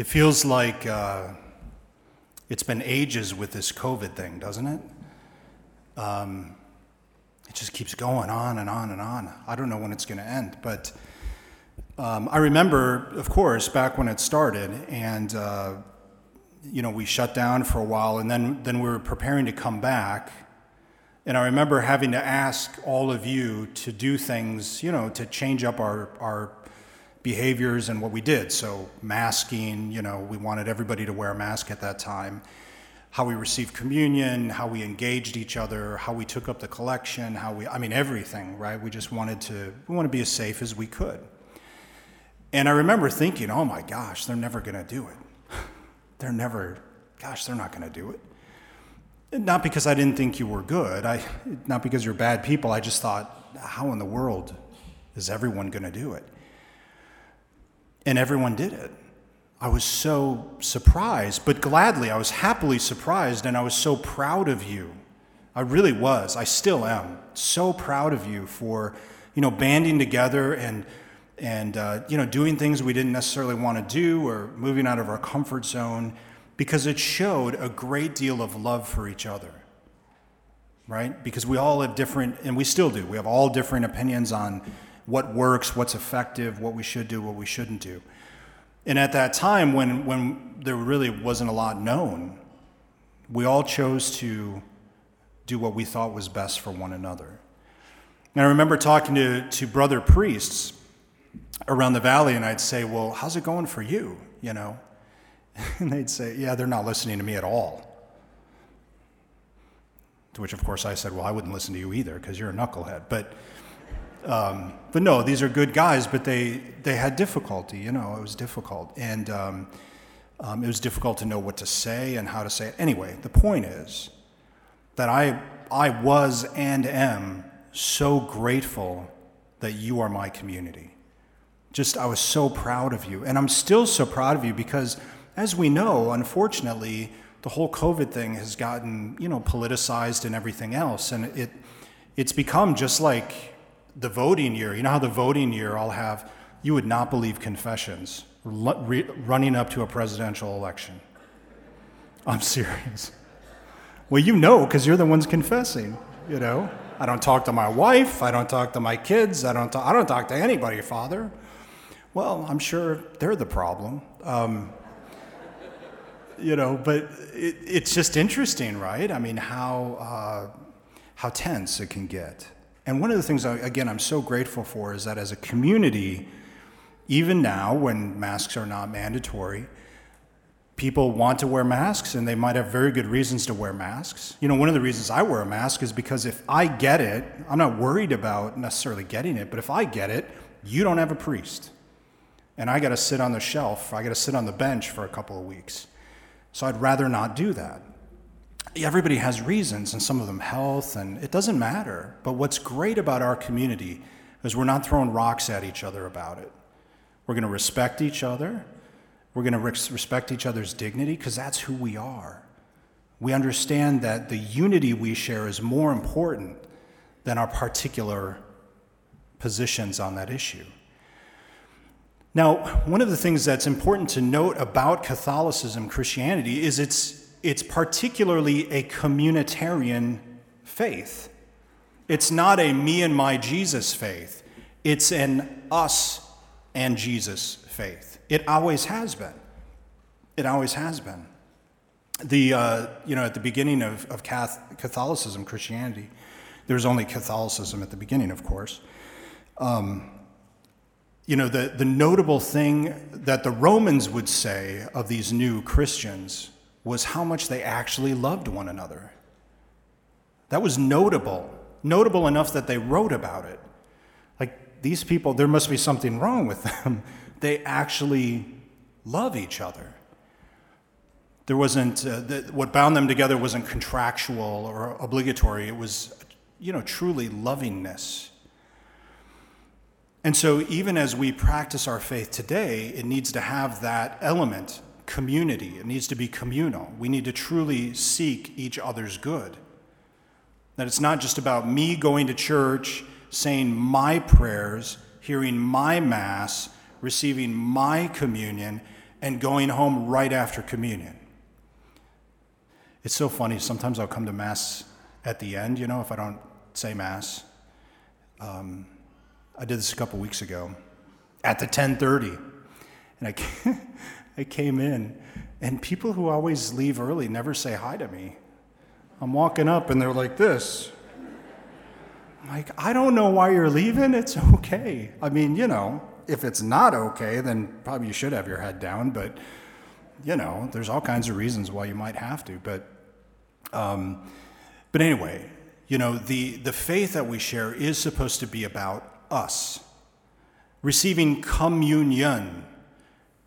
It feels like uh, it's been ages with this COVID thing, doesn't it? Um, it just keeps going on and on and on. I don't know when it's going to end, but um, I remember, of course, back when it started, and uh, you know we shut down for a while, and then then we were preparing to come back. And I remember having to ask all of you to do things, you know, to change up our, our behaviors and what we did. So, masking, you know, we wanted everybody to wear a mask at that time. How we received communion, how we engaged each other, how we took up the collection, how we, I mean, everything, right? We just wanted to, we want to be as safe as we could. And I remember thinking, oh my gosh, they're never going to do it. they're never, gosh, they're not going to do it. Not because I didn't think you were good, I, not because you're bad people, I just thought, how in the world is everyone going to do it? And everyone did it. I was so surprised, but gladly, I was happily surprised, and I was so proud of you. I really was. I still am so proud of you for, you know, banding together and and uh, you know doing things we didn't necessarily want to do or moving out of our comfort zone because it showed a great deal of love for each other right because we all have different and we still do we have all different opinions on what works, what's effective, what we should do, what we shouldn't do. And at that time, when, when there really wasn't a lot known, we all chose to do what we thought was best for one another. And I remember talking to, to brother priests around the valley, and I'd say, Well, how's it going for you? You know? And they'd say, Yeah, they're not listening to me at all. To which, of course, I said, Well, I wouldn't listen to you either because you're a knucklehead. But um, but no, these are good guys, but they, they had difficulty, you know, it was difficult. And um, um, it was difficult to know what to say and how to say it. Anyway, the point is that I, I was and am so grateful that you are my community. Just, I was so proud of you. And I'm still so proud of you because, as we know, unfortunately, the whole COVID thing has gotten, you know, politicized and everything else. And it, it's become just like the voting year, you know how the voting year I'll have, you would not believe confessions running up to a presidential election. I'm serious. Well, you know, because you're the ones confessing, you know. I don't talk to my wife, I don't talk to my kids, I don't talk, I don't talk to anybody, Father. Well, I'm sure they're the problem. Um, you know, but it, it's just interesting, right? I mean, how, uh, how tense it can get. And one of the things, again, I'm so grateful for is that as a community, even now when masks are not mandatory, people want to wear masks and they might have very good reasons to wear masks. You know, one of the reasons I wear a mask is because if I get it, I'm not worried about necessarily getting it, but if I get it, you don't have a priest. And I got to sit on the shelf, I got to sit on the bench for a couple of weeks. So I'd rather not do that everybody has reasons, and some of them health, and it doesn't matter. But what's great about our community is we're not throwing rocks at each other about it. We're going to respect each other. We're going to respect each other's dignity because that's who we are. We understand that the unity we share is more important than our particular positions on that issue. Now, one of the things that's important to note about Catholicism, Christianity, is its it's particularly a communitarian faith. It's not a me and my Jesus faith, it's an us and Jesus faith. It always has been. It always has been. The, uh, you know, at the beginning of, of Catholicism, Christianity, there was only Catholicism at the beginning, of course. Um, you know, the, the notable thing that the Romans would say of these new Christians was how much they actually loved one another. That was notable, notable enough that they wrote about it. Like, these people, there must be something wrong with them. They actually love each other. There wasn't, uh, the, what bound them together wasn't contractual or obligatory, it was, you know, truly lovingness. And so, even as we practice our faith today, it needs to have that element community. It needs to be communal. We need to truly seek each other's good. That it's not just about me going to church, saying my prayers, hearing my Mass, receiving my communion, and going home right after communion. It's so funny. Sometimes I'll come to Mass at the end, you know, if I don't say Mass. Um, I did this a couple weeks ago at the 1030. And I, I came in, and people who always leave early never say hi to me. I'm walking up, and they're like this. I'm like, I don't know why you're leaving. It's okay. I mean, you know, if it's not okay, then probably you should have your head down. But, you know, there's all kinds of reasons why you might have to. But, um, but anyway, you know, the, the faith that we share is supposed to be about us, receiving communion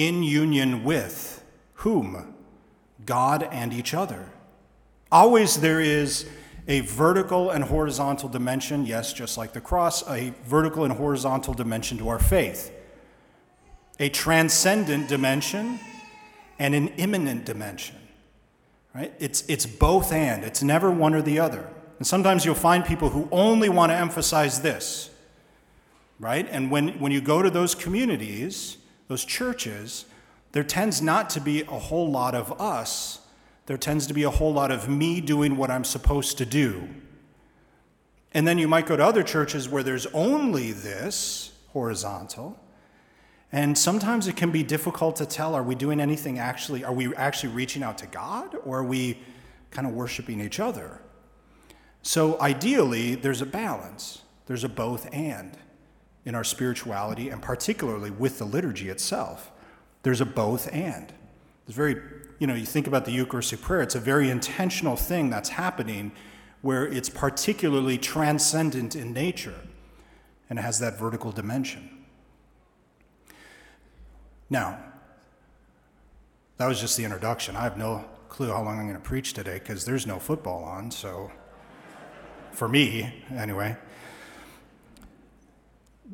in union with whom? God and each other. Always there is a vertical and horizontal dimension, yes, just like the cross, a vertical and horizontal dimension to our faith, a transcendent dimension and an immanent dimension. Right? It's, it's both and, it's never one or the other. And sometimes you'll find people who only want to emphasize this, right? And when, when you go to those communities, those churches, there tends not to be a whole lot of us there tends to be a whole lot of me doing what I'm supposed to do. And then you might go to other churches where there's only this horizontal. And sometimes it can be difficult to tell are we doing anything actually, are we actually reaching out to God or are we kind of worshiping each other? So ideally, there's a balance, there's a both and in our spirituality and particularly with the liturgy itself. There's a both and. It's very you know, you think about the Eucharistic prayer, it's a very intentional thing that's happening where it's particularly transcendent in nature and it has that vertical dimension. Now, that was just the introduction. I have no clue how long I'm going to preach today because there's no football on, so for me, anyway.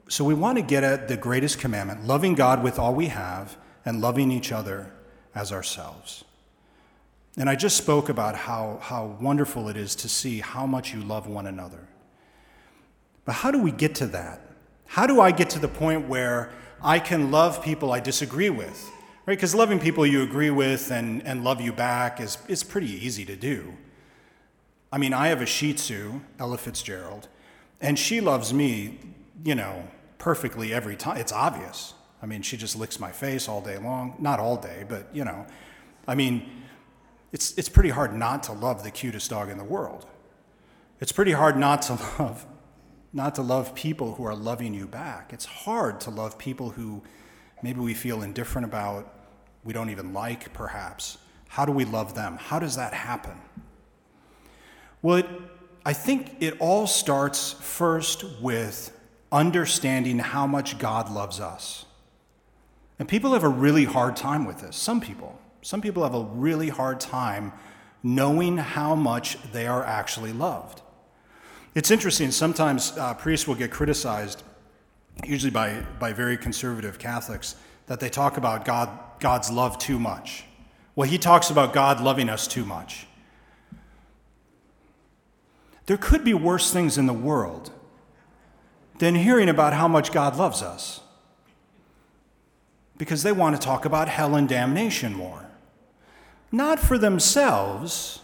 So we want to get at the greatest commandment loving God with all we have and loving each other as ourselves. And I just spoke about how, how wonderful it is to see how much you love one another. But how do we get to that? How do I get to the point where I can love people I disagree with? Right? Because loving people you agree with and, and love you back is, is pretty easy to do. I mean, I have a Shih Tzu, Ella Fitzgerald, and she loves me, you know, perfectly every time. It's obvious. I mean, she just licks my face all day long. Not all day, but, you know. I mean, it's, it's pretty hard not to love the cutest dog in the world. It's pretty hard not to love not to love people who are loving you back. It's hard to love people who maybe we feel indifferent about, we don't even like perhaps. How do we love them? How does that happen? Well, it, I think it all starts first with understanding how much God loves us. And people have a really hard time with this, some people. Some people have a really hard time knowing how much they are actually loved. It's interesting, sometimes uh, priests will get criticized, usually by, by very conservative Catholics, that they talk about God, God's love too much. Well, he talks about God loving us too much. There could be worse things in the world than hearing about how much God loves us because they want to talk about hell and damnation more. Not for themselves,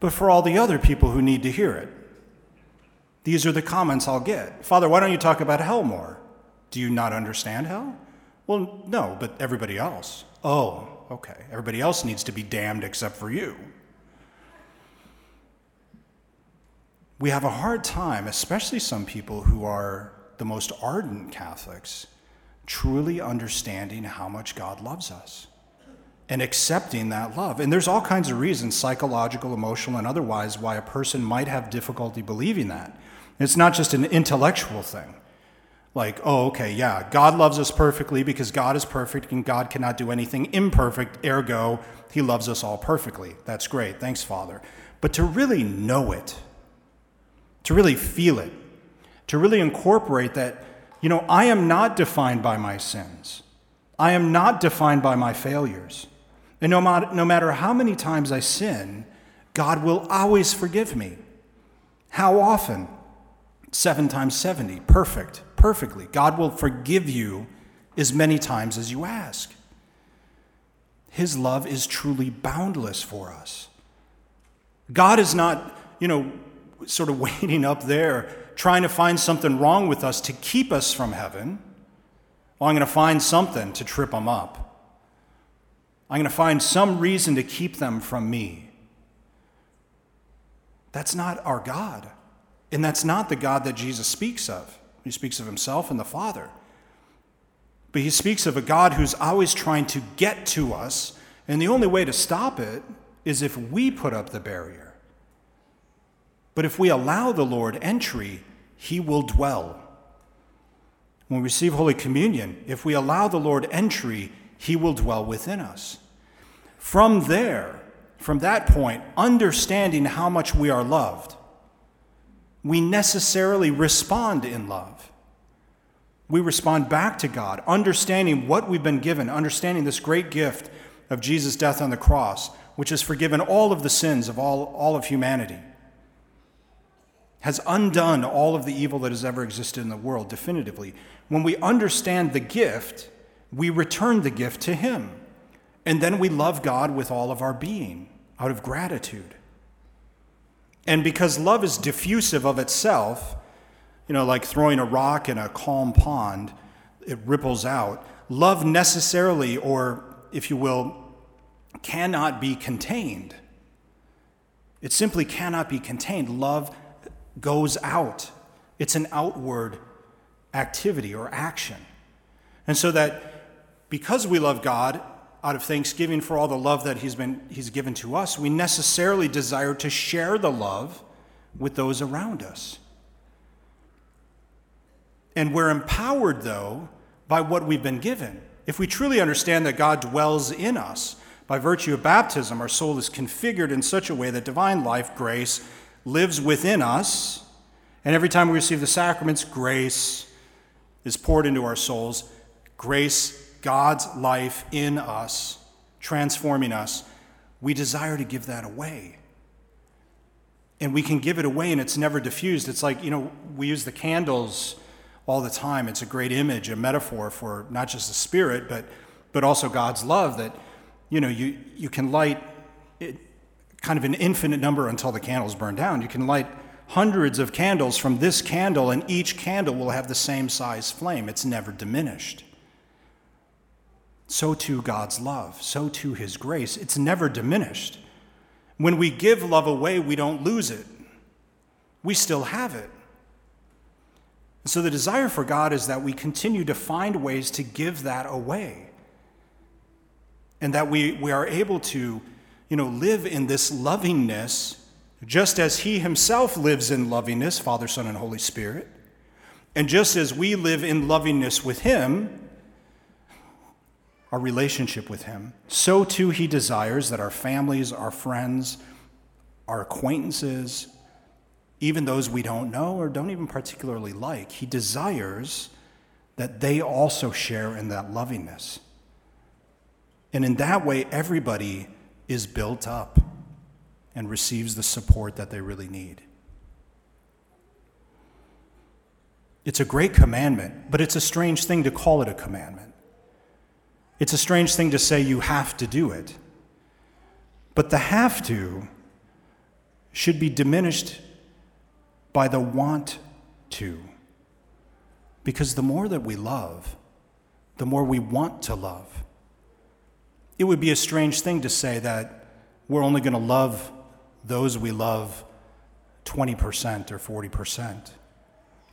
but for all the other people who need to hear it. These are the comments I'll get Father, why don't you talk about hell more? Do you not understand hell? Well, no, but everybody else. Oh, okay. Everybody else needs to be damned except for you. We have a hard time, especially some people who are the most ardent Catholics, truly understanding how much God loves us and accepting that love. And there's all kinds of reasons, psychological, emotional, and otherwise, why a person might have difficulty believing that. It's not just an intellectual thing. Like, oh, okay, yeah, God loves us perfectly because God is perfect and God cannot do anything imperfect, ergo, He loves us all perfectly. That's great. Thanks, Father. But to really know it, to really feel it, to really incorporate that you know, I am not defined by my sins. I am not defined by my failures. And no matter, no matter how many times I sin, God will always forgive me. How often? Seven times 70. Perfect. Perfectly. God will forgive you as many times as you ask. His love is truly boundless for us. God is not, you know, sort of waiting up there trying to find something wrong with us to keep us from heaven. Well, I'm going to find something to trip them up. I'm going to find some reason to keep them from me. That's not our God. And that's not the God that Jesus speaks of. He speaks of himself and the Father. But he speaks of a God who's always trying to get to us, and the only way to stop it is if we put up the barrier. But if we allow the Lord entry, he will dwell. When we receive Holy Communion, if we allow the Lord entry, he will dwell within us. From there, from that point, understanding how much we are loved, we necessarily respond in love. We respond back to God, understanding what we've been given, understanding this great gift of Jesus' death on the cross, which has forgiven all of the sins of all, all of humanity, has undone all of the evil that has ever existed in the world definitively. When we understand the gift, we return the gift to Him. And then we love God with all of our being out of gratitude. And because love is diffusive of itself, you know, like throwing a rock in a calm pond, it ripples out. Love necessarily, or if you will, cannot be contained. It simply cannot be contained. Love goes out, it's an outward activity or action. And so that because we love God, out of thanksgiving for all the love that he's been, he's given to us, we necessarily desire to share the love with those around us. And we're empowered, though, by what we've been given. If we truly understand that God dwells in us, by virtue of baptism, our soul is configured in such a way that divine life, grace, lives within us. And every time we receive the sacraments, grace is poured into our souls. Grace God's life in us, transforming us, we desire to give that away. And we can give it away and it's never diffused. It's like, you know, we use the candles all the time. It's a great image, a metaphor for not just the Spirit, but, but also God's love that, you know, you, you can light kind of an infinite number until the candles burn down. You can light hundreds of candles from this candle, and each candle will have the same size flame. It's never diminished so too God's love, so too His grace. It's never diminished. When we give love away, we don't lose it, we still have it. So the desire for God is that we continue to find ways to give that away. And that we, we are able to, you know, live in this lovingness just as He Himself lives in lovingness, Father, Son, and Holy Spirit. And just as we live in lovingness with Him, our relationship with Him, so too He desires that our families, our friends, our acquaintances, even those we don't know or don't even particularly like, He desires that they also share in that lovingness. And in that way, everybody is built up and receives the support that they really need. It's a great commandment, but it's a strange thing to call it a commandment. It's a strange thing to say you have to do it. But the have to should be diminished by the want to. Because the more that we love, the more we want to love. It would be a strange thing to say that we're only going to love those we love 20% or 40%.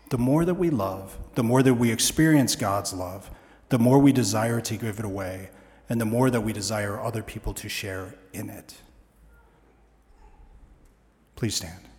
The more that we love, the more that we experience God's love, the more we desire to give it away, and the more that we desire other people to share in it. Please stand.